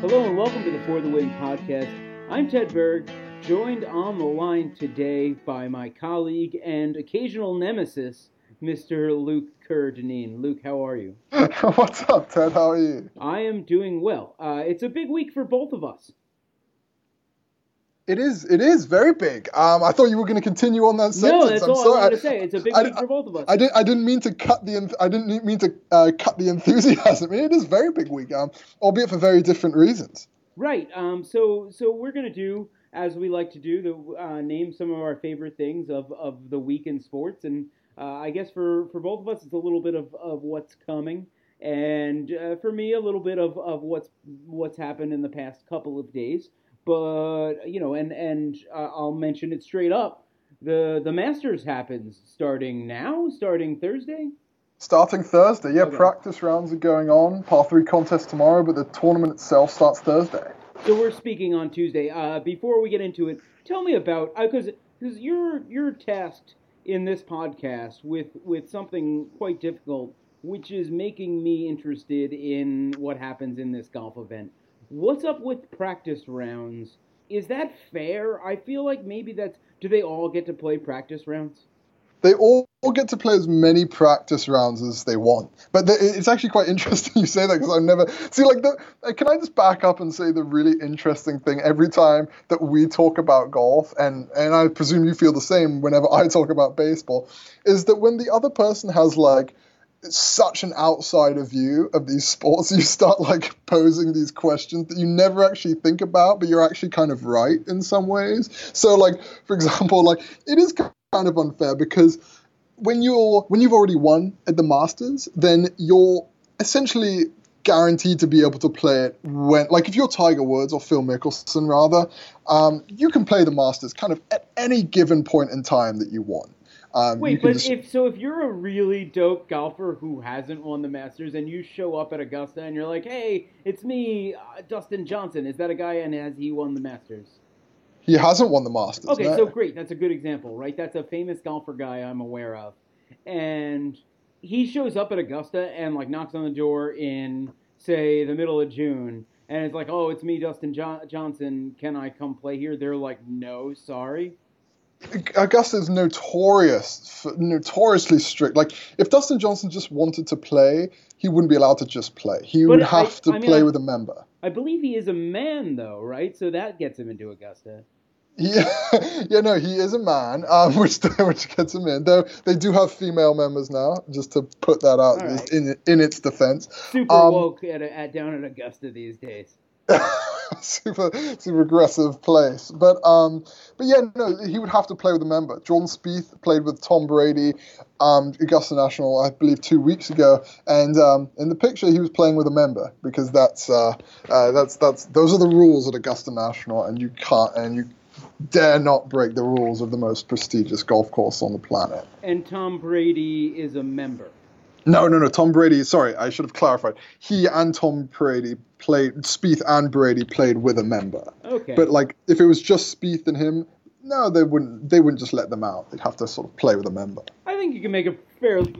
Hello and welcome to the For the Win podcast. I'm Ted Berg, joined on the line today by my colleague and occasional nemesis, Mr. Luke Kerr-Dineen. Luke, how are you? What's up, Ted? How are you? I am doing well. Uh, it's a big week for both of us. It is. It is very big. Um, I thought you were going to continue on that sentence. No, that's I'm all sorry. I wanted to say. It's a big I- week for both of us. I didn't. I didn't mean to cut the. I didn't mean to uh, cut the enthusiasm. It is very big week, um, albeit for very different reasons. Right. Um. So so we're gonna do as we like to do the uh, name some of our favorite things of, of the week in sports, and uh, I guess for, for both of us it's a little bit of, of what's coming, and uh, for me a little bit of, of what's what's happened in the past couple of days. But you know, and and uh, I'll mention it straight up. The the Masters happens starting now, starting Thursday. Starting Thursday, yeah. Okay. Practice rounds are going on. Par three contest tomorrow, but the tournament itself starts Thursday. So we're speaking on Tuesday. Uh, before we get into it, tell me about because because you're you're tasked in this podcast with with something quite difficult, which is making me interested in what happens in this golf event. What's up with practice rounds? Is that fair? I feel like maybe that's. Do they all get to play practice rounds? They all get to play as many practice rounds as they want. But the, it's actually quite interesting you say that because I've never see like the. uh, Can I just back up and say the really interesting thing every time that we talk about golf and and I presume you feel the same whenever I talk about baseball, is that when the other person has like such an outsider view of these sports, you start like posing these questions that you never actually think about, but you're actually kind of right in some ways. So like for example, like it is kind of unfair because when you're when you've already won at the Masters, then you're essentially guaranteed to be able to play it when like if you're Tiger Woods or Phil Mickelson rather, um, you can play the Masters kind of at any given point in time that you want. Um, Wait, but just- if so, if you're a really dope golfer who hasn't won the Masters and you show up at Augusta and you're like, "Hey, it's me, uh, Dustin Johnson," is that a guy and has he won the Masters? he hasn't won the Masters. Okay, no. so great. That's a good example, right? That's a famous golfer guy I'm aware of, and he shows up at Augusta and like knocks on the door in say the middle of June, and it's like, "Oh, it's me, Dustin jo- Johnson. Can I come play here?" They're like, "No, sorry." Augusta is notorious, notoriously strict. Like if Dustin Johnson just wanted to play, he wouldn't be allowed to just play. He But would I- have to I mean, play I- with a member. I believe he is a man, though, right? So that gets him into Augusta. Yeah, yeah, no, he is a man, um, which which gets him in. Though they do have female members now, just to put that out right. in in its defense. Super Um, woke at, at down in Augusta these days. super super aggressive place, but um, but yeah, no, he would have to play with a member. Jordan Spieth played with Tom Brady, um, Augusta National, I believe, two weeks ago, and um, in the picture he was playing with a member because that's uh, uh, that's that's those are the rules at Augusta National, and you can't and you dare not break the rules of the most prestigious golf course on the planet. And Tom Brady is a member. No, no, no. Tom Brady. Sorry, I should have clarified. He and Tom Brady played. Spieth and Brady played with a member. Okay. But like, if it was just Spieth and him, no, they wouldn't. They wouldn't just let them out. They'd have to sort of play with a member. I think you can make a fairly.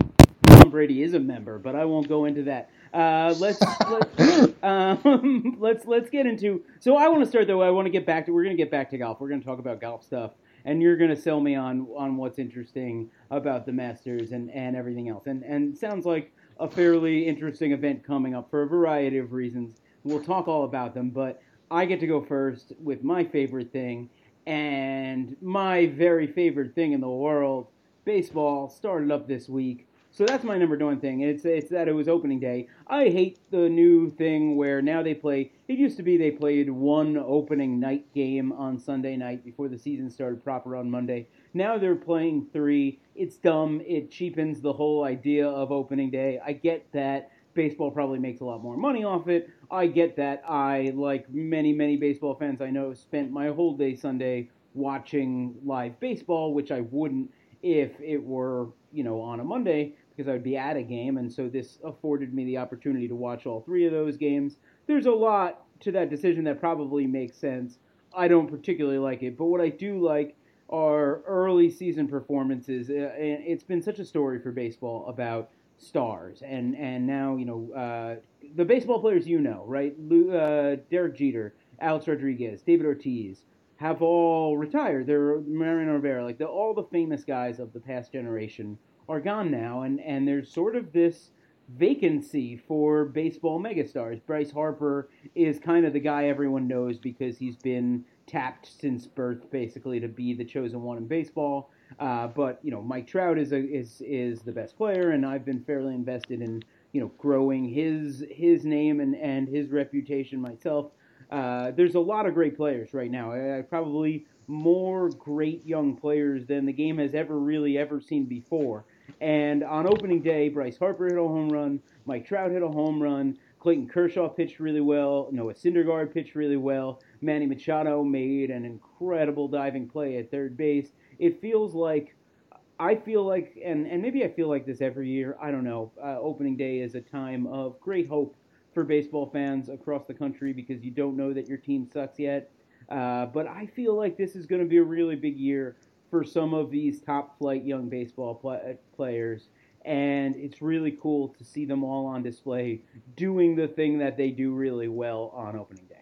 Tom Brady is a member, but I won't go into that. Uh, let's let's, um, let's let's get into. So I want to start though. I want to get back to. We're gonna get back to golf. We're gonna talk about golf stuff, and you're gonna sell me on on what's interesting about the Masters and and everything else. And and sounds like a fairly interesting event coming up for a variety of reasons. We'll talk all about them, but I get to go first with my favorite thing, and my very favorite thing in the world baseball started up this week. So that's my number one thing. It's it's that it was opening day. I hate the new thing where now they play. It used to be they played one opening night game on Sunday night before the season started proper on Monday. Now they're playing three. It's dumb. It cheapens the whole idea of opening day. I get that baseball probably makes a lot more money off it. I get that. I like many many baseball fans I know spent my whole day Sunday watching live baseball, which I wouldn't if it were, you know, on a Monday because I would be at a game, and so this afforded me the opportunity to watch all three of those games. There's a lot to that decision that probably makes sense. I don't particularly like it, but what I do like are early season performances. Uh, It's been such a story for baseball about stars, and and now you know uh, the baseball players you know, right? Lou, uh, Derek Jeter, Alex Rodriguez, David Ortiz have all retired. They're Mariano Rivera, like the, all the famous guys of the past generation are gone now, and and there's sort of this vacancy for baseball megastars. Bryce Harper is kind of the guy everyone knows because he's been tapped since birth, basically, to be the chosen one in baseball. Uh, but you know, Mike Trout is a, is is the best player, and I've been fairly invested in you know growing his his name and and his reputation myself. Uh, there's a lot of great players right now. Uh, probably more great young players than the game has ever really ever seen before. And on opening day, Bryce Harper hit a home run, Mike Trout hit a home run, Clayton Kershaw pitched really well, Noah Syndergaard pitched really well, Manny Machado made an incredible diving play at third base. It feels like I feel like, and, and maybe I feel like this every year. I don't know. Uh, opening day is a time of great hope for baseball fans across the country because you don't know that your team sucks yet. Uh, but I feel like this is going to be a really big year for some of these top flight young baseball pl- players. And it's really cool to see them all on display doing the thing that they do really well on opening day.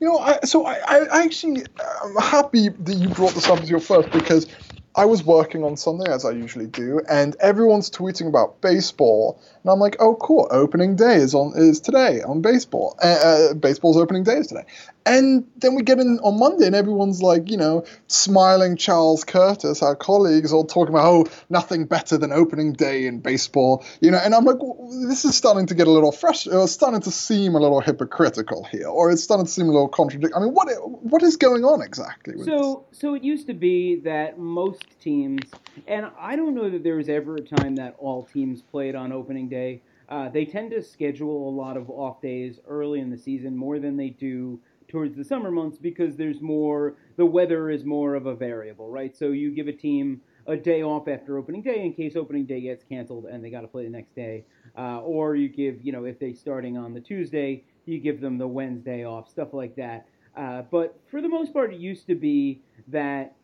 You know, I, so I, I actually I'm happy that you brought this up as your first because I was working on Sunday as I usually do, and everyone's tweeting about baseball, and I'm like, oh cool, opening day is on is today on baseball. Uh, uh, baseball's opening day is today, and then we get in on Monday, and everyone's like, you know, smiling Charles Curtis, our colleagues, all talking about oh nothing better than opening day in baseball, you know, and I'm like, well, this is starting to get a little fresh, uh, starting to seem a little hypocritical here, or it's starting to seem a little contradictory. I mean, what what is going on exactly? so so it used to be that most teams, and I don't know that there was ever a time that all teams played on opening day. Uh, they tend to schedule a lot of off days early in the season more than they do towards the summer months because there's more, the weather is more of a variable, right? So you give a team a day off after opening day in case opening day gets canceled and they got to play the next day. Uh, or you give, you know, if they're starting on the Tuesday, you give them the Wednesday off, stuff like that. Uh, but for the most part, it used to be that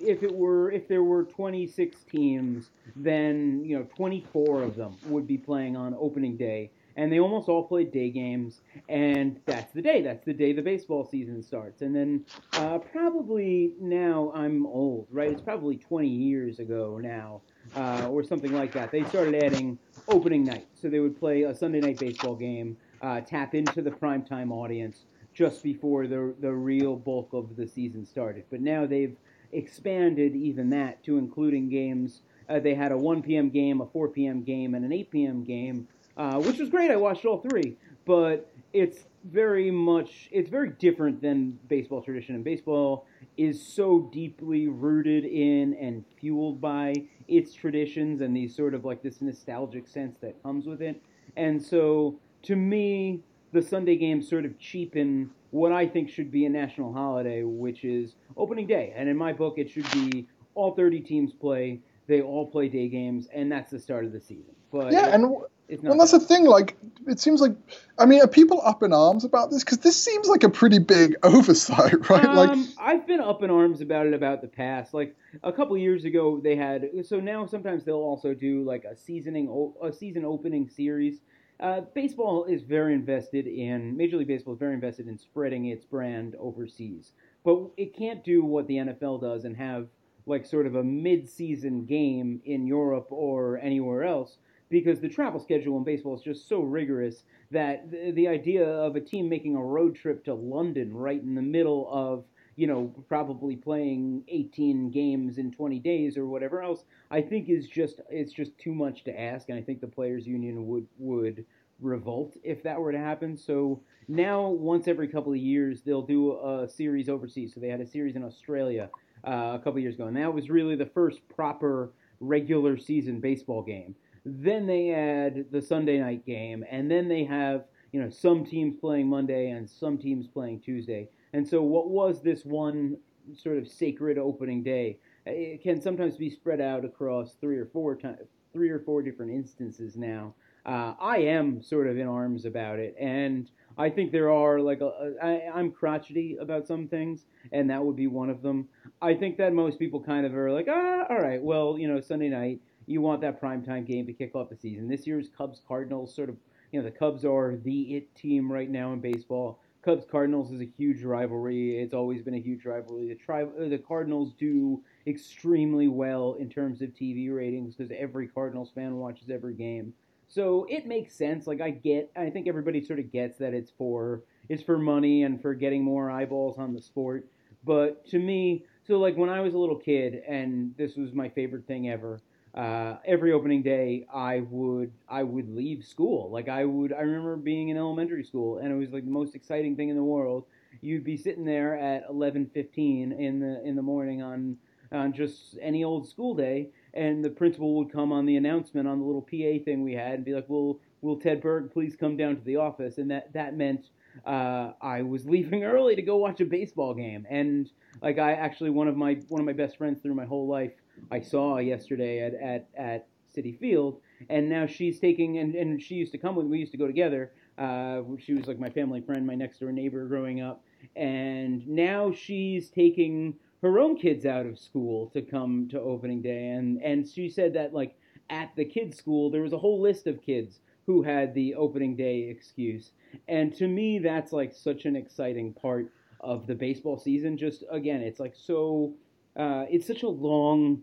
if it were if there were 26 teams, then you know 24 of them would be playing on opening day, and they almost all played day games, and that's the day. That's the day the baseball season starts. And then uh, probably now I'm old, right? It's probably 20 years ago now, uh, or something like that. They started adding opening night, so they would play a Sunday night baseball game, uh, tap into the primetime audience just before the the real bulk of the season started. But now they've expanded even that to including games. Uh, they had a 1 p.m. game, a 4 p.m. game, and an 8 p.m. game, uh, which was great. I watched all three, but it's very much it's very different than baseball tradition. And baseball is so deeply rooted in and fueled by its traditions and these sort of like this nostalgic sense that comes with it. And so, to me, the Sunday games sort of cheapen what I think should be a national holiday, which is opening day. And in my book, it should be all 30 teams play. They all play day games, and that's the start of the season. But yeah, and well, that's the thing. Like, it seems like, I mean, are people up in arms about this? Because this seems like a pretty big oversight, right? Um, like, I've been up in arms about it about the past. Like a couple years ago, they had. So now sometimes they'll also do like a seasoning, a season opening series uh, baseball is very invested in Major League Baseball is very invested in spreading its brand overseas, but it can't do what the NFL does and have like sort of a mid-season game in Europe or anywhere else because the travel schedule in baseball is just so rigorous that the, the idea of a team making a road trip to London right in the middle of you know, probably playing 18 games in 20 days or whatever else, I think is just it's just too much to ask, and I think the players' union would would revolt if that were to happen. So now, once every couple of years, they'll do a series overseas. So they had a series in Australia uh, a couple of years ago, and that was really the first proper regular season baseball game. Then they add the Sunday night game, and then they have you know some teams playing Monday and some teams playing Tuesday. And so, what was this one sort of sacred opening day? It can sometimes be spread out across three or four times, three or four different instances now. Uh, I am sort of in arms about it, and I think there are like I'm crotchety about some things, and that would be one of them. I think that most people kind of are like, ah, all right, well, you know, Sunday night, you want that primetime game to kick off the season. This year's Cubs Cardinals sort of, you know, the Cubs are the it team right now in baseball. Cubs Cardinals is a huge rivalry. It's always been a huge rivalry. The tri- the Cardinals do extremely well in terms of TV ratings because every Cardinals fan watches every game. So it makes sense. Like I get, I think everybody sort of gets that it's for it's for money and for getting more eyeballs on the sport. But to me, so like when I was a little kid, and this was my favorite thing ever. Uh, every opening day, I would I would leave school. Like I would, I remember being in elementary school, and it was like the most exciting thing in the world. You'd be sitting there at 11:15 in the in the morning on on just any old school day, and the principal would come on the announcement on the little PA thing we had and be like, "Will Will Ted Berg please come down to the office?" And that that meant uh, I was leaving early to go watch a baseball game. And like I actually one of my one of my best friends through my whole life I saw yesterday at at at Citi Field, and now she's taking and, and she used to come with we used to go together. Uh, she was like my family friend, my next door neighbor growing up, and now she's taking her own kids out of school to come to opening day, and and she said that like at the kids' school there was a whole list of kids who had the opening day excuse, and to me that's like such an exciting part of the baseball season. Just again, it's like so, uh, it's such a long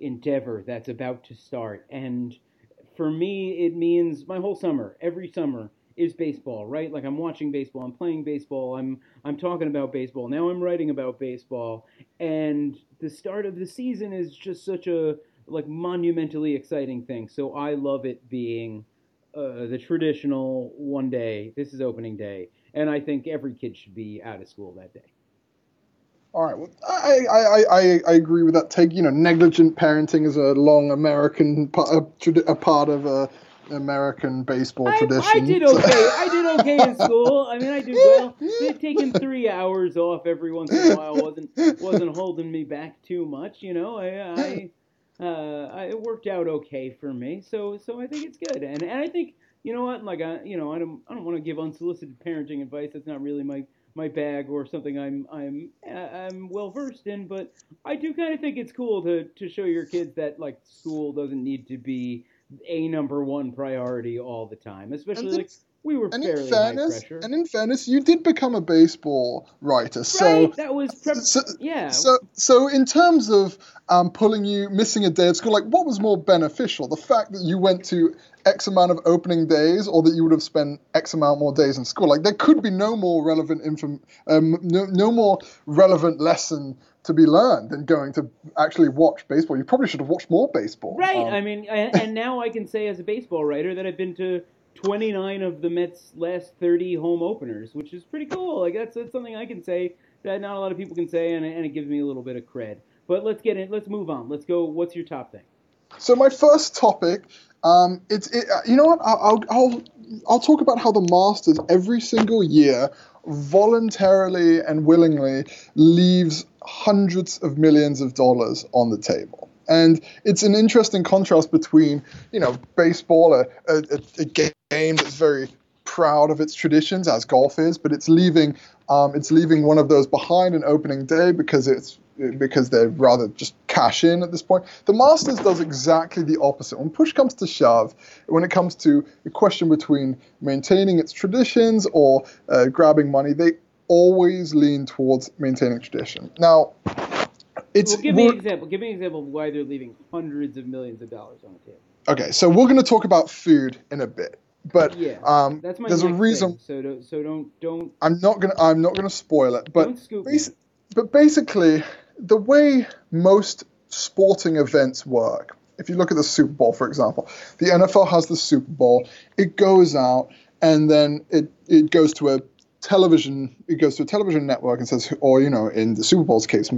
endeavor that's about to start, and for me it means my whole summer, every summer is baseball, right? Like I'm watching baseball, I'm playing baseball, I'm I'm talking about baseball. Now I'm writing about baseball, and the start of the season is just such a like monumentally exciting thing. So I love it being uh, the traditional one day. This is opening day, and I think every kid should be out of school that day. All right. Well, I, I, I, I agree with that take. You know, negligent parenting is a long American part, a, part of a American baseball I, tradition. I did okay. I did okay in school. I mean, I did well. Taking three hours off every once in a while wasn't wasn't holding me back too much. You know, I, I, uh, I it worked out okay for me. So so I think it's good. And and I think you know what, like I you know I don't I don't want to give unsolicited parenting advice. That's not really my my bag or something I'm I'm uh, I'm well versed in. But I do kind of think it's cool to to show your kids that like school doesn't need to be a number one priority all the time, especially like we were and in fairness. And in fairness, you did become a baseball writer, so right, that was prep- so, yeah. So, so in terms of um, pulling you, missing a day at school, like what was more beneficial, the fact that you went to X amount of opening days, or that you would have spent X amount more days in school? Like there could be no more relevant inform, um, no, no more relevant lesson to be learned than going to actually watch baseball. You probably should have watched more baseball. Right. Um, I mean, and, and now I can say as a baseball writer that I've been to 29 of the Mets' last 30 home openers, which is pretty cool. Like that's, that's something I can say that not a lot of people can say, and, and it gives me a little bit of cred. But let's get in. Let's move on. Let's go. What's your top thing? So my first topic, um, it's it, you know what I'll, I'll I'll talk about how the Masters every single year voluntarily and willingly leaves hundreds of millions of dollars on the table. And it's an interesting contrast between, you know, baseball, a, a, a game that's very proud of its traditions, as golf is, but it's leaving um, it's leaving one of those behind an opening day because it's because they're rather just cash in at this point. The Masters does exactly the opposite. When push comes to shove, when it comes to the question between maintaining its traditions or uh, grabbing money, they always lean towards maintaining tradition. Now, it's well, give me an example. Give me an example of why they're leaving hundreds of millions of dollars on the table. Okay, so we're going to talk about food in a bit, but yeah, um, that's my there's a reason. Thing. So don't, so don't don't. I'm not gonna I'm not gonna spoil it, but don't scoop me. but basically the way most sporting events work. If you look at the Super Bowl, for example, the NFL has the Super Bowl. It goes out and then it, it goes to a television. It goes to a television network and says, or you know, in the Super Bowl's case,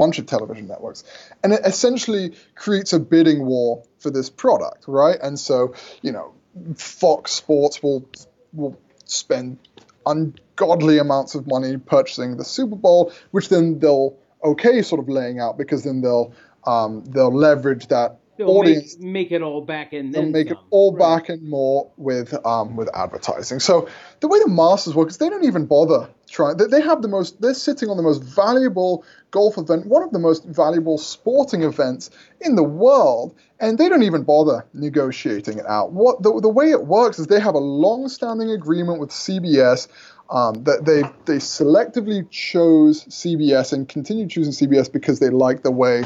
bunch of television networks, and it essentially creates a bidding war for this product, right? And so you know, Fox Sports will will spend ungodly amounts of money purchasing the Super Bowl, which then they'll okay sort of laying out because then they'll um, they'll leverage that audience. Make, make, it all back and They'll then make some. it all Right. back and more with um, with advertising. So the way the Masters work is they don't even bother trying. They, they have the most. They're sitting on the most valuable golf event, one of the most valuable sporting events in the world, and they don't even bother negotiating it out. What the the way it works is they have a long-standing agreement with CBS. Um, that they they selectively chose CBS and continue choosing CBS because they like the way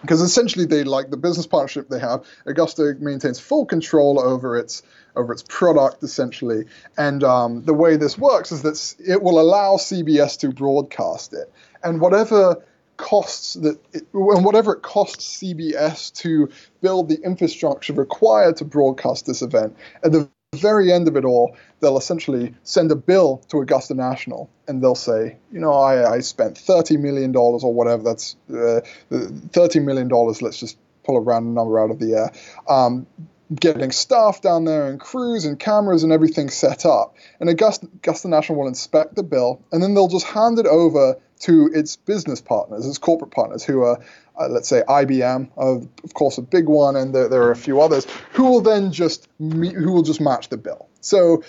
because essentially they like the business partnership they have. Augusta maintains full control over its over its product essentially, and um, the way this works is that it will allow CBS to broadcast it, and whatever costs that it, and whatever it costs CBS to build the infrastructure required to broadcast this event at the very end of it all, they'll essentially send a bill to Augusta National and they'll say, you know, I, I spent $30 million or whatever, that's uh, $30 million, let's just pull a random number out of the air, um, getting staff down there and crews and cameras and everything set up. And Augusta, Augusta National will inspect the bill and then they'll just hand it over to its business partners, its corporate partners, who are, uh, let's say, IBM, uh, of course, a big one, and there, there are a few others, who will then just me- who will just match the bill. So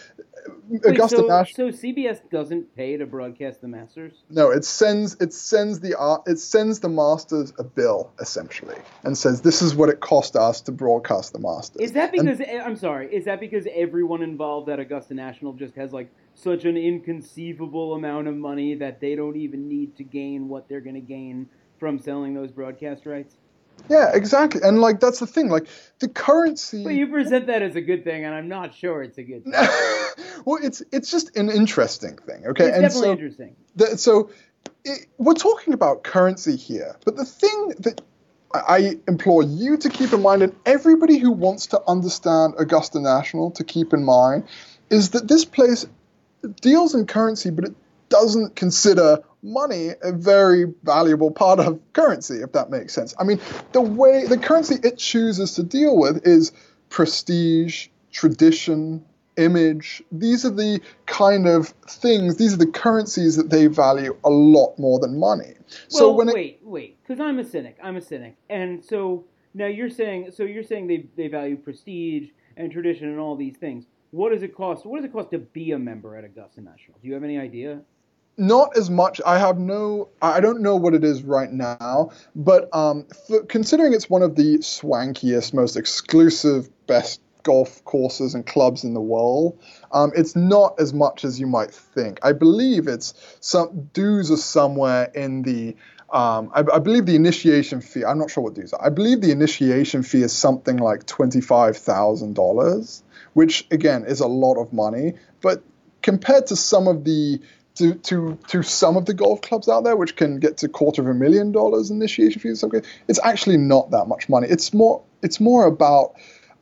Wait, Augusta so, National. so CBS doesn't pay to broadcast the Masters? No, it sends it sends the art it sends the masters a bill essentially and says this is what it cost us to broadcast the masters. Is that because eh, I'm sorry? Is that because everyone involved at Augusta National just has like such an inconceivable amount of money that they don't even need to gain what they're going to gain from selling those broadcast rights? yeah, exactly. And like that's the thing. Like the currency. But you present that as a good thing, and I'm not sure it's a good thing. well, it's it's just an interesting thing. Okay, It's and definitely so interesting. the, so it, we're talking about currency here, but the thing that I, I implore you to keep in mind, and everybody who wants to understand Augusta National to keep in mind, is that this place deals in currency, but it doesn't consider money a very valuable part of currency, if that makes sense. I mean, the way the currency it chooses to deal with is prestige, tradition, image. These are the kind of things, these are the currencies that they value a lot more than money. so well, when it, wait, wait, because I'm a cynic. I'm a cynic, and so now you're saying, so you're saying they they value prestige and tradition and all these things. What does it cost? What does it cost to be a member at Augusta National? Do you have any idea? Not as much. I have no. I don't know what it is right now, but um, for, considering it's one of the swankiest, most exclusive, best golf courses and clubs in the world, um, it's not as much as you might think. I believe it's some dues are somewhere in the. Um, I, I believe the initiation fee. I'm not sure what dues are. I believe the initiation fee is something like twenty-five thousand dollars, which again is a lot of money, but compared to some of the to, to to some of the golf clubs out there, which can get to quarter of a million dollars initiation fees. Okay, it's actually not that much money. It's more it's more about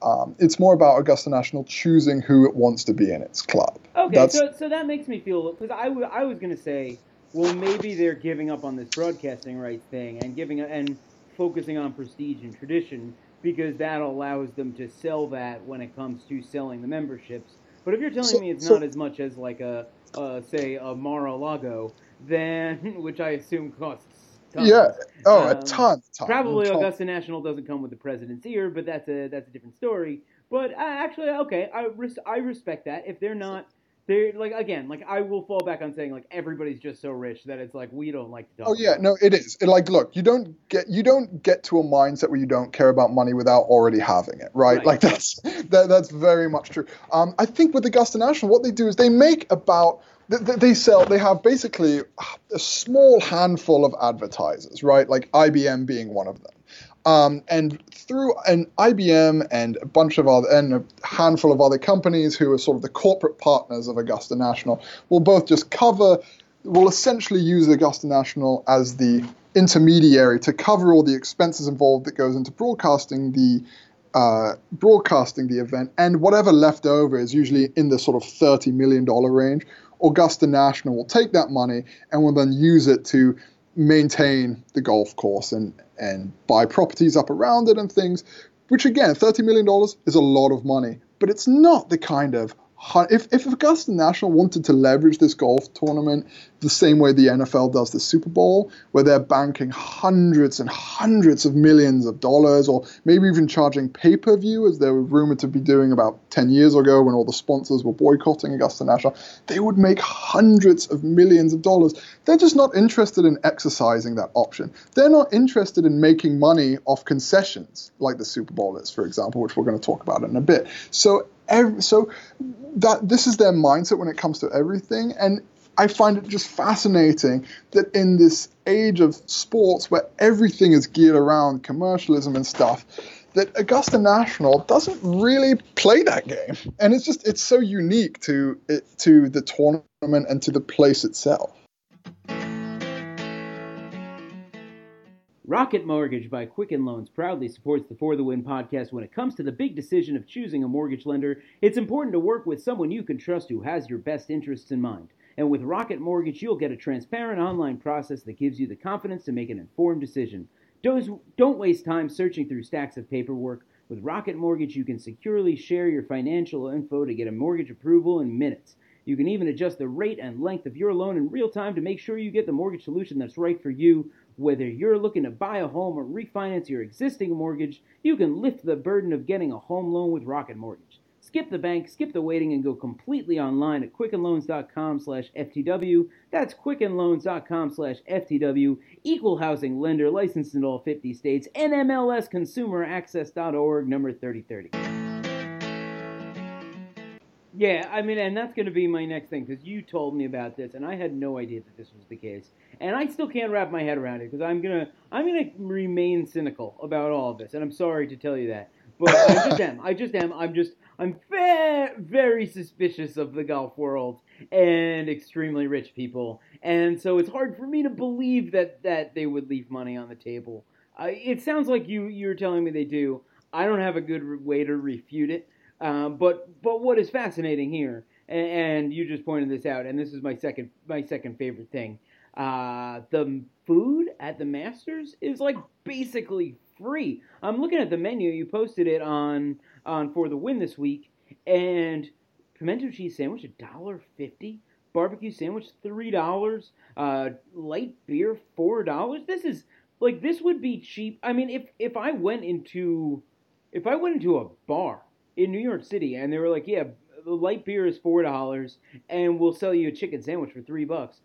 um, it's more about Augusta National choosing who it wants to be in its club. Okay, That's- so so that makes me feel because I, w- I was gonna say, well, maybe they're giving up on this broadcasting rights thing and giving and focusing on prestige and tradition because that allows them to sell that when it comes to selling the memberships. But if you're telling So- me it's so- not as much as like a, uh, say a Mar-a-Lago, then which I assume costs. Tons. yeah. Oh, a Um, ton, ton. Probably ton. Augusta National doesn't come with the president's ear, but that's a that's a different story. But uh, actually, okay, I res- I respect that. If they're not, they're like again, like I will fall back on saying like everybody's just so rich that it's like we don't like to talk. Oh yeah, no, it is. It, like, look, you don't get you don't get to a mindset where you don't care about money without already having it, right? Right. Like that's that, that's very much true. Um, I think with Augusta National, what they do is they make about they, sell they have basically a small handful of advertisers, right? Like IBM being one of them. Um, and through an IBM and a bunch of other and a handful of other companies who are sort of the corporate partners of Augusta National will both just cover will essentially use Augusta National as the intermediary to cover all the expenses involved that goes into broadcasting the uh, broadcasting the event, and whatever left over is usually in the sort of thirty million dollar range. Augusta National will take that money and will then use it to maintain the golf course and and buy properties up around it and things. Which again, thirty million dollars is a lot of money, but it's not the kind of if, if Augusta National wanted to leverage this golf tournament the same way the NFL does the Super Bowl, where they're banking hundreds and hundreds of millions of dollars, or maybe even charging pay per view, as they were rumored to be doing about 10 years ago when all the sponsors were boycotting Augusta National, they would make hundreds of millions of dollars. They're just not interested in exercising that option. They're not interested in making money off concessions, like the Super Bowl is, for example, which we're going to talk about in a bit. So every, so that this is their mindset when it comes to everything and I find it just fascinating that in this age of sports where everything is geared around commercialism and stuff, that Augusta National doesn't really play that game, and it's just it's so unique to it to the tournament and to the place itself. Rocket Mortgage by Quicken Loans proudly supports the For the Win podcast. When it comes to the big decision of choosing a mortgage lender, it's important to work with someone you can trust who has your best interests in mind. And with Rocket Mortgage, you'll get a transparent online process that gives you the confidence to make an informed decision. Don't, don't waste time searching through stacks of paperwork. With Rocket Mortgage, you can securely share your financial info to get a mortgage approval in minutes. You can even adjust the rate and length of your loan in real time to make sure you get the mortgage solution that's right for you. Whether you're looking to buy a home or refinance your existing mortgage, you can lift the burden of getting a home loan with Rocket Mortgage. Skip the bank, skip the waiting, and go completely online at quickenloans.com slash FTW. That's quickenloans.com slash FTW. Equal housing lender licensed in all 50 states. NMLS Consumer Access.org, number 3030. Yeah, I mean, and that's going to be my next thing because you told me about this, and I had no idea that this was the case, and I still can't wrap my head around it because I'm gonna I'm gonna remain cynical about all of this, and I'm sorry to tell you that, but I just am. I just am. I'm just I'm very very suspicious of the golf world and extremely rich people, and so it's hard for me to believe that that they would leave money on the table. Uh, it sounds like you you're telling me they do. I don't have a good way to refute it. Um, but but what is fascinating here, and, and, you just pointed this out, and this is my second my second favorite thing. Uh, the food at the Masters is like basically free. I'm looking at the menu. You posted it on on for the win this week, and pimento cheese sandwich a dollar fifty. Barbecue sandwich three dollars. Uh, light beer four dollars. This is like this would be cheap. I mean, if if I went into if I went into a bar in New York City, and they were like, "Yeah, the light beer is four dollars, and we'll sell you a chicken sandwich for three bucks."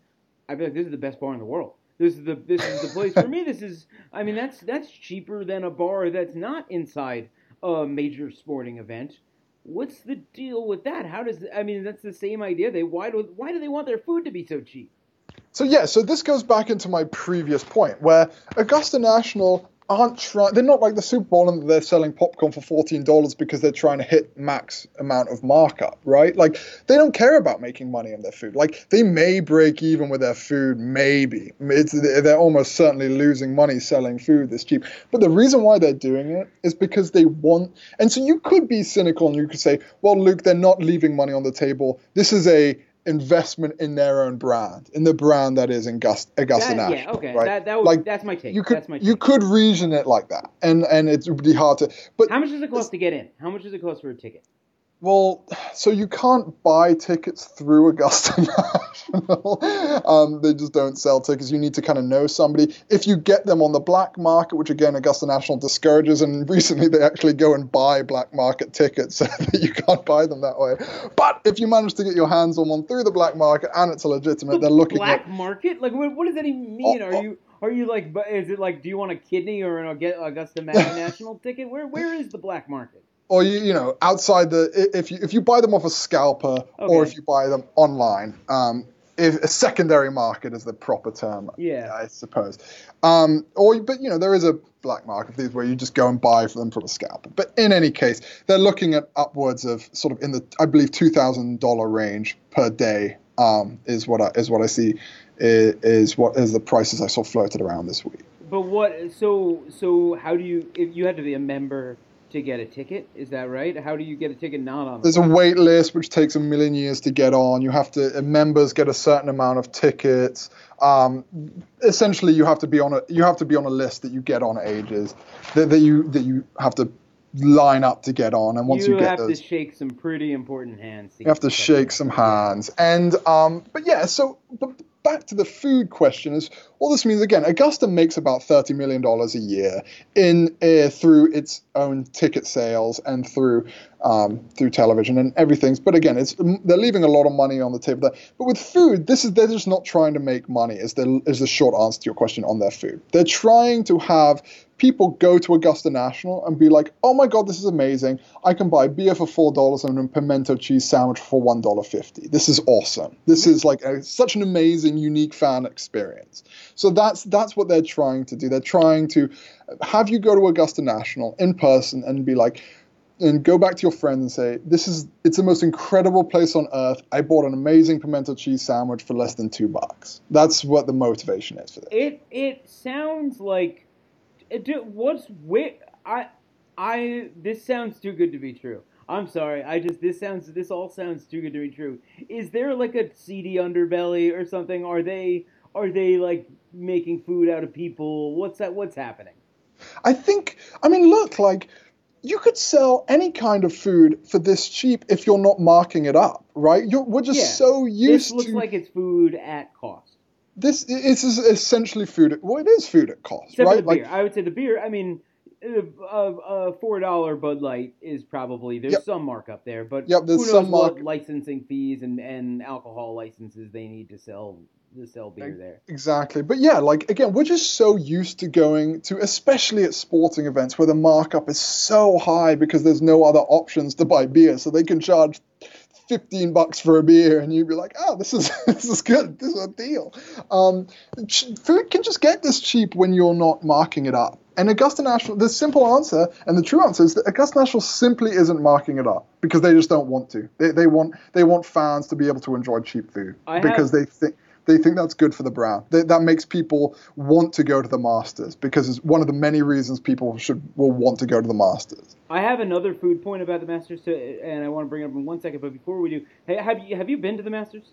I feel like this is the best bar in the world. This is the this is the place for me. This is, I mean, that's that's cheaper than a bar that's not inside a major sporting event. What's the deal with that? How does I mean that's the same idea. They why do why do they want their food to be so cheap? So yeah, so this goes back into my previous point where Augusta National aren't trying. They're not like the Super Bowl and they're selling popcorn for fourteen dollars because they're trying to hit max amount of markup, right? Like they don't care about making money on their food. Like they may break even with their food, maybe. It's, they're almost certainly losing money selling food this cheap. But the reason why they're doing it is because they want. And so you could be cynical and you could say, well, Luke, they're not leaving money on the table. This is a investment in their own brand, in the brand that is Augusta, Augusta that, National. Yeah, okay, right? that, that would, like, that's my take. You could, that's my take. you could reason it like that, and and it would be hard to. But how much does it cost to get in? How much does it cost for a ticket? Well, so you can't buy tickets through Augusta National. um, they just don't sell tickets. You need to kind of know somebody. If you get them on the black market, which again Augusta National discourages, and recently they actually go and buy black market tickets so that you can't buy them that way. But if you manage to get your hands on one through the black market and it's a legitimate, the they're looking black at market. Like, what, what does that even mean? Oh, Are you are you like? Is it like? Do you want a kidney or an Augusta National ticket? Where where is the black market? Or you, you know outside the if you if you buy them off a scalper Okay. or if you buy them online um if a secondary market is the proper term Yeah. i suppose um or but you know there is a black market these where you just go and buy for them from a scalper but in any case they're looking at upwards of sort of in the i believe $2000 range per day um is what i is what i see is, is what is the prices i saw floated around this week But what? So so how do you? If you had to be a member to get a ticket, is that right? How do you get a ticket not on? There's a wait list which takes a million years to get on. You have to uh, members get a certain amount of tickets. Um, essentially, you have to be on a you have to be on a list that you get on ages that, that you that you have to line up to get on. And once you, you get have those, to shake some pretty important hands. You have to shake some hands. And um, but yeah, so but back to the food question is all this means again. Augusta makes about thirty million dollars a year in uh, through its own ticket sales and through um, through television and everything. But again, it's they're leaving a lot of money on the table there. But with food, this is they're just not trying to make money. Is the is the short answer to your question on their food? They're trying to have people go to Augusta National and be like, "Oh my God, this is amazing! I can buy beer for four dollars and a pimento cheese sandwich for one dollar fifty. This is awesome. This is like a, such an amazing, unique fan experience." So that's that's what they're trying to do. They're trying to have you go to Augusta National in person and be like, and go back to your friend and say, "This is it's the most incredible place on earth. I bought an amazing pimento cheese sandwich for less than two bucks." That's what the motivation is for this. It it sounds like, uh, it, what's wait I I this sounds too good to be true. I'm sorry. I just this sounds this all sounds too good to be true. Is there like a seedy underbelly or something? Are they are they like making food out of people? What's that? What's happening? I think. I mean, look like you could sell any kind of food for this cheap if you're not marking it up, right? You're, we're just Yeah. so used to This looks to like it's food at cost. this. Is essentially food. At, well, it is food at cost, Except right? the beer. I would say the beer. I mean, a, a, a four dollar Bud Light is probably there's Yep. some markup there, but Yep, there's who knows some what mark- licensing fees and, and alcohol licenses they need to sell to sell beer there. Exactly. But yeah, like again, we're just so used to going to, especially at sporting events where the markup is so high because there's no other options to buy beer. So they can charge 15 bucks for a beer and you'd be like, oh, this is this is good. This is a deal. Um, food can just get this cheap when you're not marking it up. And Augusta National, the simple answer and the true answer is that Augusta National simply isn't marking it up because they just don't want to. They, they want they want fans to be able to enjoy cheap food I because have- they think they think that's good for the brand. They, that makes people want to go to the Masters because it's one of the many reasons people should will want to go to the Masters. I have another food point about the Masters, to, and I want to bring it up in one second. But before we do, hey, have you have you been to the Masters?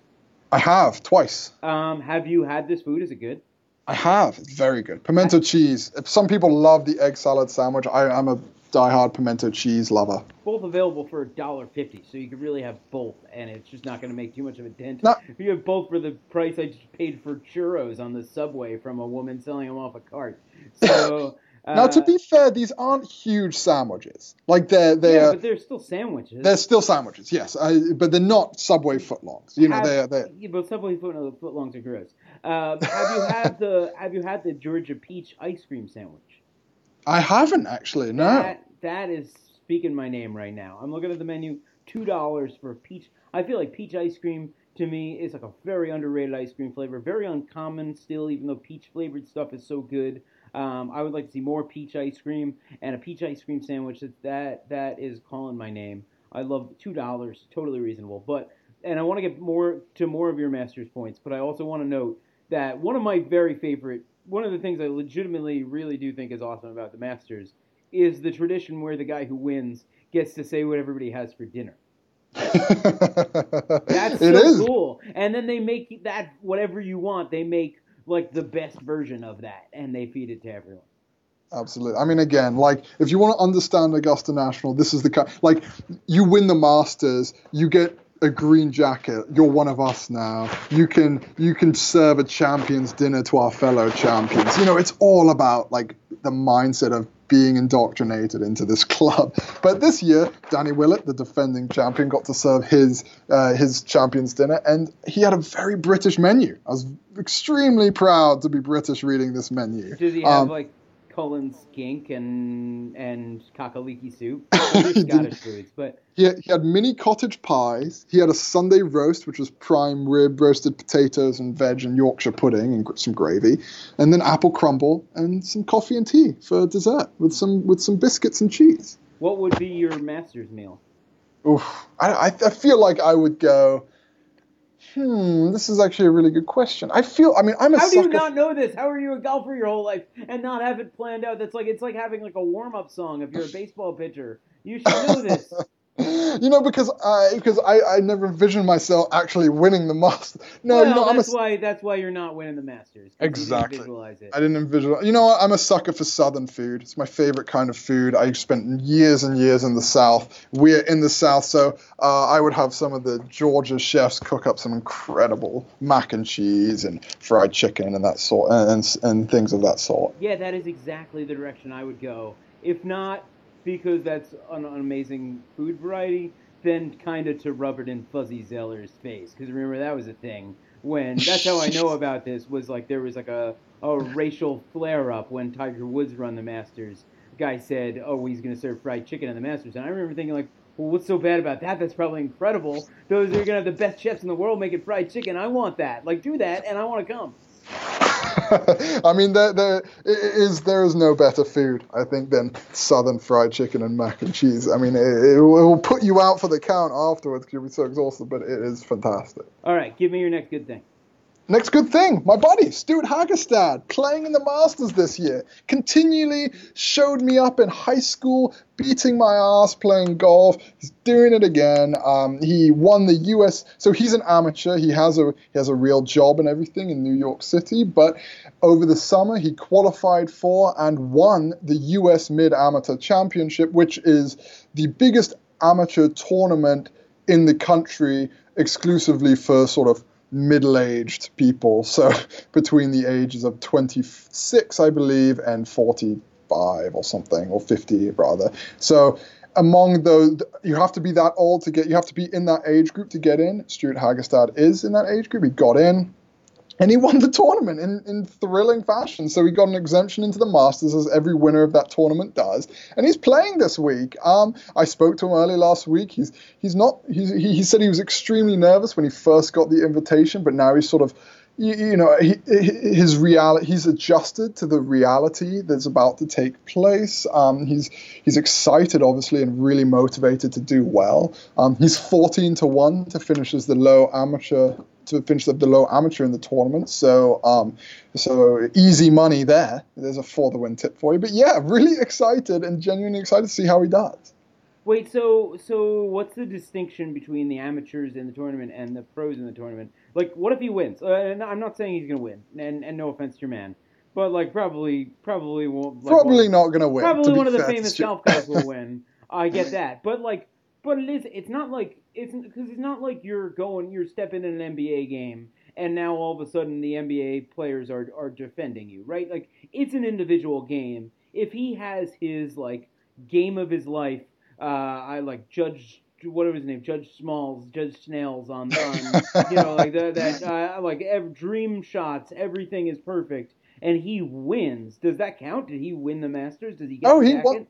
I have twice. Um, have you had this food? Is it good? I have. It's very good. Pimento cheese. If some people love the egg salad sandwich, I'm a diehard pimento cheese lover. Both available for $1.50, so you can really have both, and it's just not going to make too much of a dent. No. If you have both for the price I just paid for churros on the subway from a woman selling them off a cart. So now, to uh, be fair, these aren't huge sandwiches. Like they're they're yeah, but they're still sandwiches. they're still sandwiches, yes, I, but they're not Subway footlongs. You know, they're they're Yeah, but Subway foot, footlongs are gross. Uh, have you had the Have you had the Georgia peach ice cream sandwich? I haven't actually. No. That that is speaking my name right now. I'm looking at the menu. Two dollars for peach. I feel like peach ice cream to me is like a very underrated ice cream flavor. Very uncommon still, even though peach flavored stuff is so good. Um, I would like to see more peach ice cream and a peach ice cream sandwich. That that that is calling my name. I love two dollars. Totally reasonable. But and I want to get more to more of your master's points. But I also want to note that one of my very favorite, one of the things I legitimately really do think is awesome about the Masters is the tradition where the guy who wins gets to say what everybody has for dinner. That's so is. cool. And then they make that whatever you want. They make like the best version of that, and they feed it to everyone. Absolutely. I mean, again, like if you want to understand Augusta National, this is the kind. Like, you win the Masters, you get a green jacket. You're one of us now. You can you can serve a champions dinner to our fellow champions. You know, it's all about like the mindset of being indoctrinated into this club. But this year, Danny Willett, the defending champion, got to serve his uh, his champions dinner, and he had a very British menu. I was extremely proud to be British reading this menu. Does he have Um, like Cullen skink and and cock-a-leekie soup? Scottish foods, but He had, he had mini cottage pies. He had a Sunday roast, which was prime rib, roasted potatoes and veg and Yorkshire pudding and some gravy, and then apple crumble and some coffee and tea for dessert with some with some biscuits and cheese. what would be your master's meal? Oof. I, I, I feel like I would go. Hmm, this is actually a really good question. I feel. I mean, I'm a How do you not know this? How are you a golfer your whole life and not have it planned out? That's like it's like having like a warm up song if you're a baseball pitcher. You should know this. you know, because I because I, I never envisioned myself actually winning the Masters. No, well, you know, I'm a, that's why that's why you're not winning the Masters. didn't Exactly. Visualize it. I didn't envision. You know what? I'm a sucker for Southern food. It's my favorite kind of food. I spent years and years in the South. We're in the South, so uh, I would have some of the Georgia chefs cook up some incredible mac and cheese and fried chicken and that sort and and, and things of that sort. Yeah, that is exactly the direction I would go. If not because that's an, an amazing food variety, then kind of to rub it in Fuzzy Zoeller's face. Because remember that was a thing when that's how I know about this was like there was like a a racial flare up when Tiger Woods run the Masters. Guy said, "Oh, he's going to serve fried chicken in the Masters," and I remember thinking like. Well, what's so bad about that? That's probably incredible. Those are gonna have the best chefs in the world making fried chicken. I want that. Like, do that, and I want to come. I mean, there, there is there is no better food, I think, than Southern fried chicken and mac and cheese. I mean, it, it will put you out for the count afterwards because you'll be so exhausted, but it is fantastic. All right, give me your next good thing. Next good thing, my buddy Stewart Hagestad, playing in the Masters this year, continually showed me up in high school, beating my ass playing golf. He's doing it again. Um, he won the U.S. So he's an amateur. He has a he has a real job and everything in New York City. But over the summer, he qualified for and won the U.S. Mid Amateur Championship, which is the biggest amateur tournament in the country, exclusively for sort of middle-aged people. So between the ages of 26 i believe and 45 or something or 50 rather. So among those you have to be that old to get you have to be in that age group to get in. Stewart hagestad is in that age group. He got in and he won the tournament in, in thrilling fashion. So he got an exemption into the Masters, as every winner of that tournament does. And he's playing this week. Um, I spoke to him early last week. He's he's not. He's, he he said he was extremely nervous when he first got the invitation, but now he's sort of. You, you know, he, his reality. He's adjusted to the reality that's about to take place. Um, he's he's excited, obviously, and really motivated to do well. Um, he's 14 to one to finish as the low amateur to finish up the low amateur in the tournament. So um, so easy money there. There's a for the win tip for you. But yeah, really excited and genuinely excited to see how he does. Wait, so so what's the distinction between the amateurs in the tournament and the pros in the tournament? Like, what if he wins? Uh, I'm not saying he's gonna win, and and no offense to your man, but like probably probably won't. Like, Probably one, not going to win. Probably one of the famous golf guys will win. I get that, but like, but it is. It's not like it's because it's not like you're going, you're stepping in an NBA game, and now all of a sudden the NBA players are are defending you, right? Like, it's an individual game. If he has his like game of his life, uh, I like Judge. What was his name? Judge Smalls, Judge Smails on, on you know, like that, that uh, like ev- dream shots, everything is perfect, and he wins. Does that count? Did he win the Masters? Does he get Oh, he won-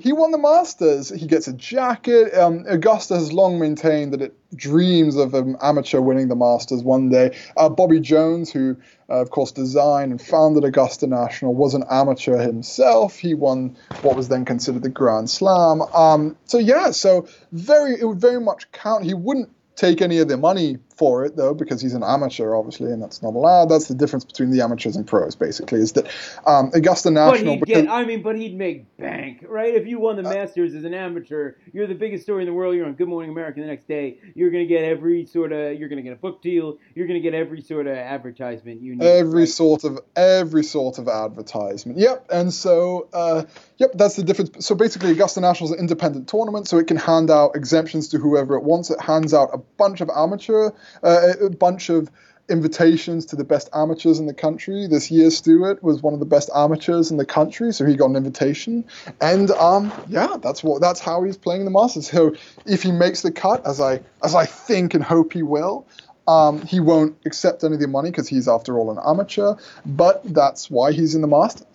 He won the Masters. He gets a jacket. Um, Augusta has long maintained that it dreams of an amateur winning the Masters one day. Uh, Bobby Jones, who uh, of course designed and founded Augusta National, was an amateur himself. He won what was then considered the Grand Slam. Um, so yeah, so very it would very much count. He wouldn't take any of the money for it though because he's an amateur obviously and that's not allowed that's the difference between the amateurs and pros basically is that um, augusta But national he'd because- get, I mean, but he'd make bank, right? If you won the Masters as an amateur, you're the biggest story in the world. You're on Good Morning America the next day. You're gonna get every sort of, you're gonna get a book deal. You're gonna get every sort of advertisement you need. every right? sort of every sort of advertisement yep and so uh, yep that's the difference so basically augusta national is an independent tournament so it can hand out exemptions to whoever it wants it hands out a bunch of amateur uh, a bunch of invitations to the best amateurs in the country this year stewart was one of the best amateurs in the country so he got an invitation and um yeah that's what that's how he's playing the masters so if he makes the cut as i as i think and hope he will um, he won't accept any of the money because he's, after all, an amateur, but that's why he's in the Masters.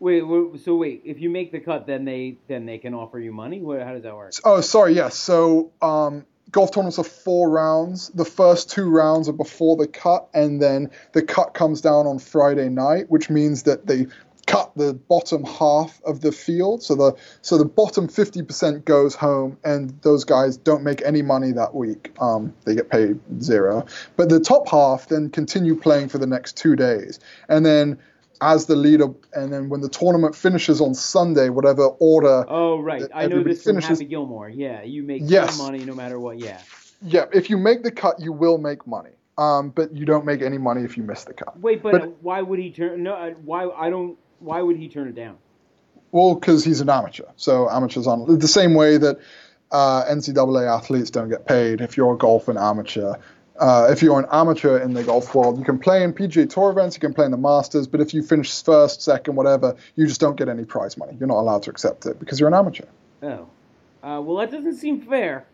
Wait, wait, so wait, if you make the cut, then they then they can offer you money. What, how does that work? Oh, sorry, yes. So, um, golf tournaments are four rounds. The first two rounds are before the cut, and then the cut comes down on Friday night, which means that they cut the bottom half of the field. So the so the bottom 50% goes home, and those guys don't make any money that week. Um, they get paid zero. But the top half then continue playing for the next two days, and then as the leader, and then when the tournament finishes on Sunday, whatever order. Oh right, I know this from finishes- Happy Gilmore. Yeah, you make Yes. money no matter what. Yeah. Yeah, if you make the cut, you will make money. Um, but you don't make any money if you miss the cut. Wait, but, But- uh, why would he turn? No, uh, why I don't. Why would he turn it down? Well, because he's an amateur. So amateurs on the same way that uh, NCAA athletes don't get paid. If you're a golf and amateur, uh, if you're an amateur in the golf world, you can play in PGA Tour events, you can play in the Masters, but if you finish first, second, whatever, you just don't get any prize money. You're not allowed to accept it because you're an amateur. Oh, uh, well, that doesn't seem fair.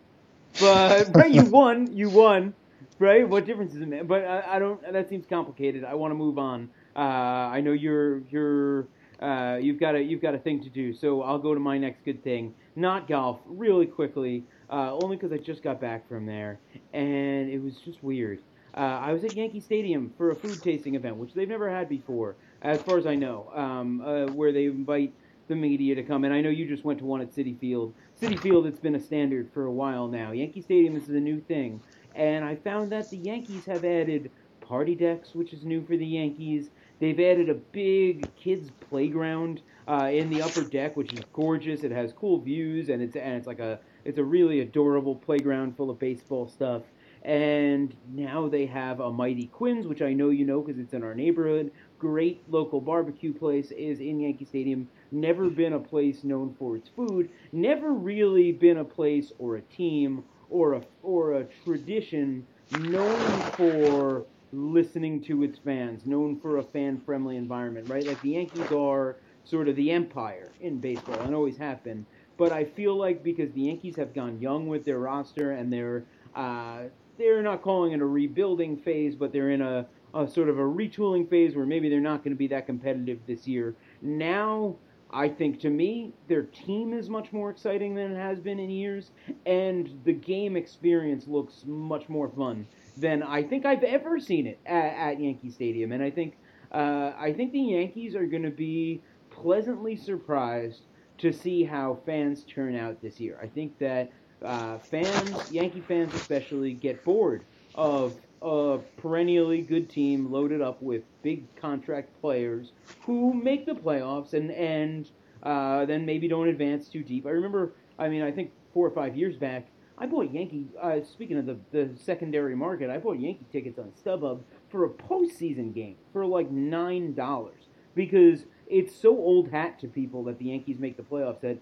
But right, you won. You won. Right? What difference does it make? But I, I don't. That seems complicated. I want to move on. Uh, I know you're you're uh, you've got a you've got a thing to do. So I'll go to my next good thing. Not golf. Really quickly. Uh, only because I just got back from there, and it was just weird. Uh, I was at Yankee Stadium for a food tasting event, which they've never had before, as far as I know, um, uh, where they invite the media to come. And I know you just went to one at Citi Field. Citi Field, it's been a standard for a while now. Yankee Stadium is the new thing. And I found that the Yankees have added party decks, which is new for the Yankees. They've added a big kids playground uh, in the upper deck, which is gorgeous. It has cool views, and it's and it's like a it's a really adorable playground full of baseball stuff. And now they have a Mighty Quinn's, which I know you know because it's in our neighborhood. Great local barbecue place is in Yankee Stadium. Never been a place known for its food. Never really been a place or a team or a or a tradition known for listening to its fans, known for a fan-friendly environment, right? Like the Yankees are sort of the empire in baseball and always have been. But I feel like because the Yankees have gone young with their roster and they're uh, they're not calling it a rebuilding phase, but they're in a, a sort of a retooling phase where maybe they're not going to be that competitive this year. Now, I think to me, their team is much more exciting than it has been in years, and the game experience looks much more fun than I think I've ever seen it at, at Yankee Stadium. And I think uh, I think the Yankees are going to be pleasantly surprised to see how fans turn out this year. I think that uh, fans, Yankee fans especially, get bored of a perennially good team loaded up with big contract players who make the playoffs and and uh, then maybe don't advance too deep. I remember, I mean, I think four or five years back, I bought Yankee. Uh, speaking of the the secondary market, I bought Yankee tickets on StubHub for a postseason game for like nine dollars because it's so old hat to people that the Yankees make the playoffs that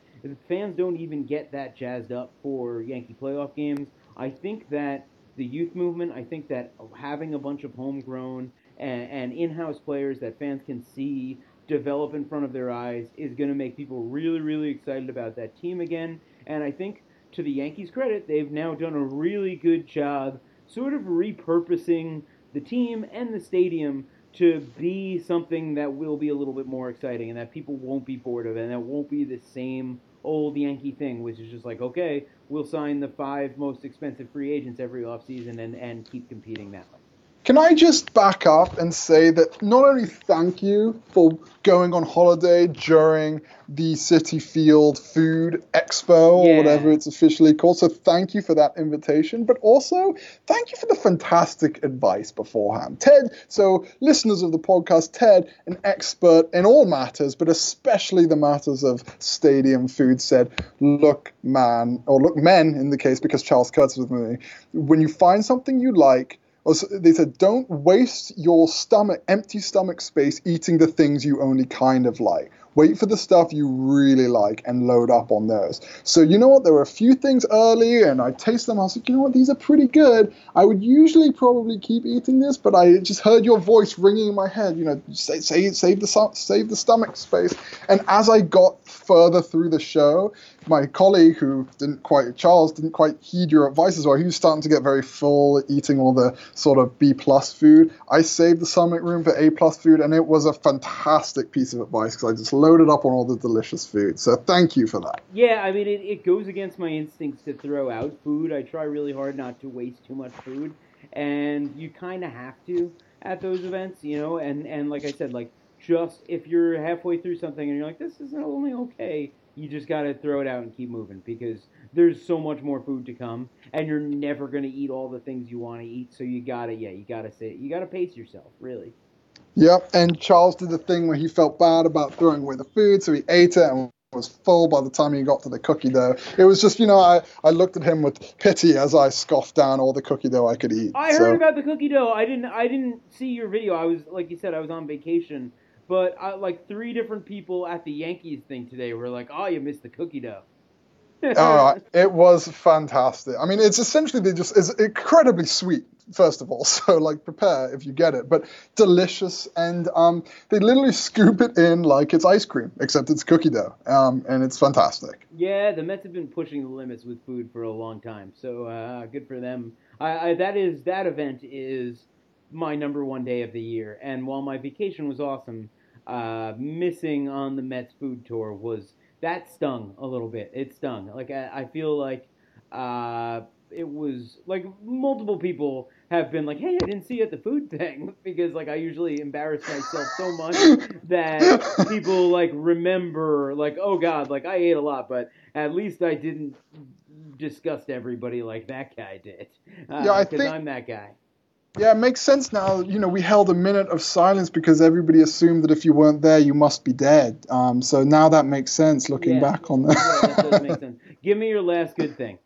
fans don't even get that jazzed up for Yankee playoff games, I think that the youth movement, I think that having a bunch of homegrown and, and in-house players that fans can see develop in front of their eyes is going to make people really, really excited about that team again. And I think, to the Yankees' credit, they've now done a really good job sort of repurposing the team and the stadium to be something that will be a little bit more exciting and that people won't be bored of and that won't be the same old Yankee thing, which is just like, okay, we'll sign the five most expensive free agents every offseason and, and keep competing that way. Can I just back up and say that not only thank you for going on holiday during the Citi Field Food Expo or whatever it's officially called, so thank you for that invitation, but also thank you for the fantastic advice beforehand. Ted, so listeners of the podcast, Ted, an expert in all matters, but especially the matters of stadium food, said, Look, man, or look, men in the case, because Charles Kurtz was with me, when you find something you like, Oh, they said, don't waste your stomach, empty stomach space eating the things you only kind of like. Wait for the stuff you really like and load up on those. So, you know what? There were a few things early, and I tasted them. I was like, you know what? These are pretty good. I would usually probably keep eating this, but I just heard your voice ringing in my head. You know, say, say, save the save the stomach space. And as I got further through the show, my colleague who didn't quite Charles didn't quite heed your advice as well. He was starting to get very full, eating all the sort of B plus food. I saved the stomach room for A plus food, and it was a fantastic piece of advice because I just loaded up on all the delicious food. So thank you for that. Yeah, I mean, it, it goes against my instincts to throw out food. I try really hard not to waste too much food, and you kind of have to at those events, you know. And and like I said, like just if you're halfway through something and you're like, this isn't only okay, you just got to throw it out and keep moving because there's so much more food to come, and you're never gonna eat all the things you want to eat. So you gotta, yeah, you gotta say, you gotta pace yourself, really. Yep, and Charles did the thing where he felt bad about throwing away the food, so he ate it and was full by the time he got to the cookie dough. It was just, you know, I, I looked at him with pity as I scoffed down all the cookie dough I could eat. I so. heard about the cookie dough. I didn't. I didn't see your video. I was, like you said, I was on vacation. But I, like three different people at the Yankees thing today were like, "Oh, you missed the cookie dough." All right, it was fantastic. I mean, it's essentially they just it's incredibly sweet. First of all, so like prepare if you get it, but delicious, and um, they literally scoop it in like it's ice cream, except it's cookie dough, um, and it's fantastic. Yeah, the Mets have been pushing the limits with food for a long time, so uh, good for them. I, I, that is that event is my number one day of the year, and while my vacation was awesome, uh, missing on the Mets food tour was that stung a little bit. It stung. Like I, I feel like uh, it was like multiple people have been like, "Hey, I didn't see you at the food thing," because like I usually embarrass myself so much that people like remember like, "Oh God, like I ate a lot, but at least I didn't disgust everybody like that guy did." Uh, yeah, I because think I'm that guy. Yeah, it makes sense now. You know, we held a minute of silence because everybody assumed that if you weren't there, you must be dead. Um, so now that makes sense looking Yeah. back on that. Yeah, that does make sense. Give me your last good thing.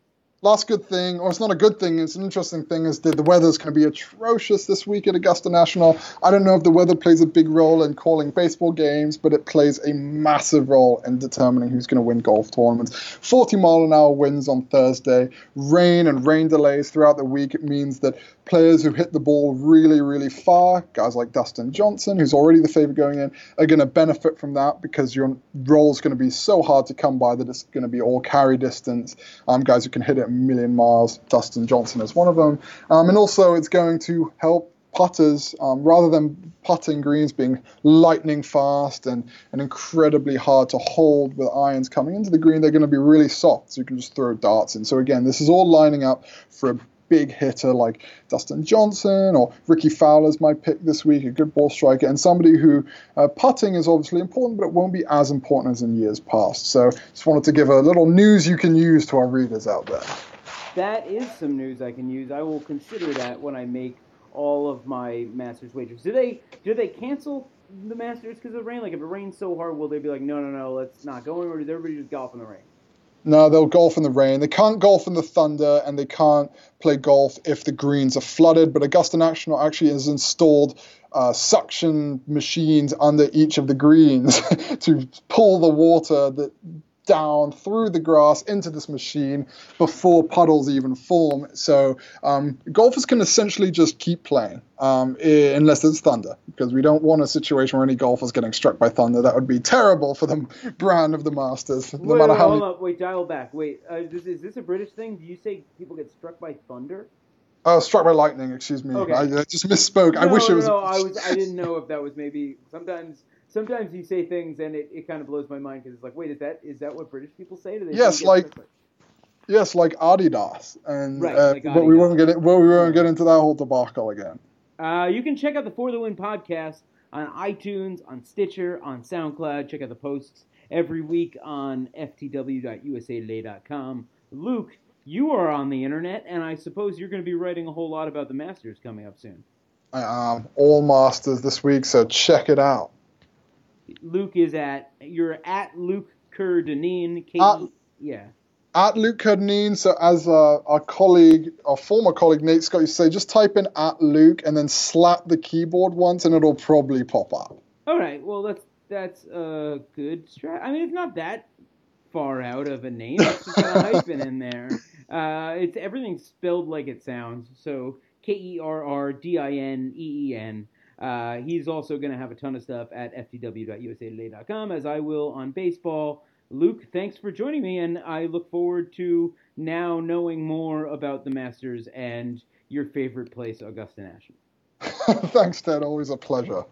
Last good thing, or it's not a good thing, it's an interesting thing, is that the weather's going to be atrocious this week at Augusta National. I don't know if the weather plays a big role in calling baseball games, but it plays a massive role in determining who's going to win golf tournaments. 40 mile an hour winds on Thursday, rain and rain delays throughout the week. It means that players who hit the ball really, really far, guys like Dustin Johnson, who's already the favorite going in, are going to benefit from that because your roll is going to be so hard to come by that it's going to be all carry distance. Um, guys who can hit it a million miles. Dustin Johnson is one of them. Um, and also, it's going to help putters um, rather than putting greens being lightning fast and, and incredibly hard to hold with irons coming into the green they're going to be really soft so you can just throw darts in so again this is all lining up for a big hitter like Dustin Johnson or Rickie Fowler's my pick this week, a good ball striker, and somebody who uh, putting is obviously important, but it won't be as important as in years past. So just wanted to give a little news you can use to our readers out there. That is some news I can use. I will consider that when I make all of my Masters wagers. Do they do they cancel the Masters because of rain? Like if it rains so hard, will they be like, no, no, no, let's not go, anywhere? does everybody just golf in the rain? No, they'll golf in the rain. They can't golf in the thunder, and they can't play golf if the greens are flooded. But Augusta National actually has installed uh, suction machines under each of the greens to pull the water that down through the grass into this machine before puddles even form. So um, golfers can essentially just keep playing um, unless it's thunder, because we don't want a situation where any golfers getting struck by thunder. That would be terrible for the brand of the Masters. No wait, matter wait, how hold many. up, wait, dial back. Wait, uh, this, is this a British thing? Do you say people get struck by thunder? Uh, struck by lightning. Excuse me. Okay. I uh, just misspoke. I wish no, it was. No, I was. I didn't know if that was maybe sometimes. Sometimes you say things and it, it kind of blows my mind because it's like, wait, is that is that what British people say? Do they Yes, like- Yes, like Adidas, and Right, uh, like but we Adidas. won't get it. Well, we won't get into that whole debacle again. Uh, you can check out the For the Win podcast on iTunes, on Stitcher, on SoundCloud. Check out the posts every week on ftw.usatoday.com. Luke, you are on the internet, and I suppose you're going to be writing a whole lot about the Masters coming up soon. I am all Masters this week, so check it out. Luke is at you're at Luke Kerr Dineen. K- Uh, yeah. At Luke Kerr-Dineen, so as uh, our colleague, our former colleague Nate Scott used to say, just type in at Luke and then slap the keyboard once, and it'll probably pop up. All right. Well, that's that's a good strat. I mean, it's not that far out of a name. It's just got a hyphen in there. Uh, it's everything's spelled like it sounds. So K E R R D I N E E N. Uh, he's also going to have a ton of stuff at ftw.usatoday.com, as I will on baseball. Luke, thanks for joining me, and I look forward to now knowing more about the Masters and your favorite place, Augusta National. Thanks, Ted. Always a pleasure.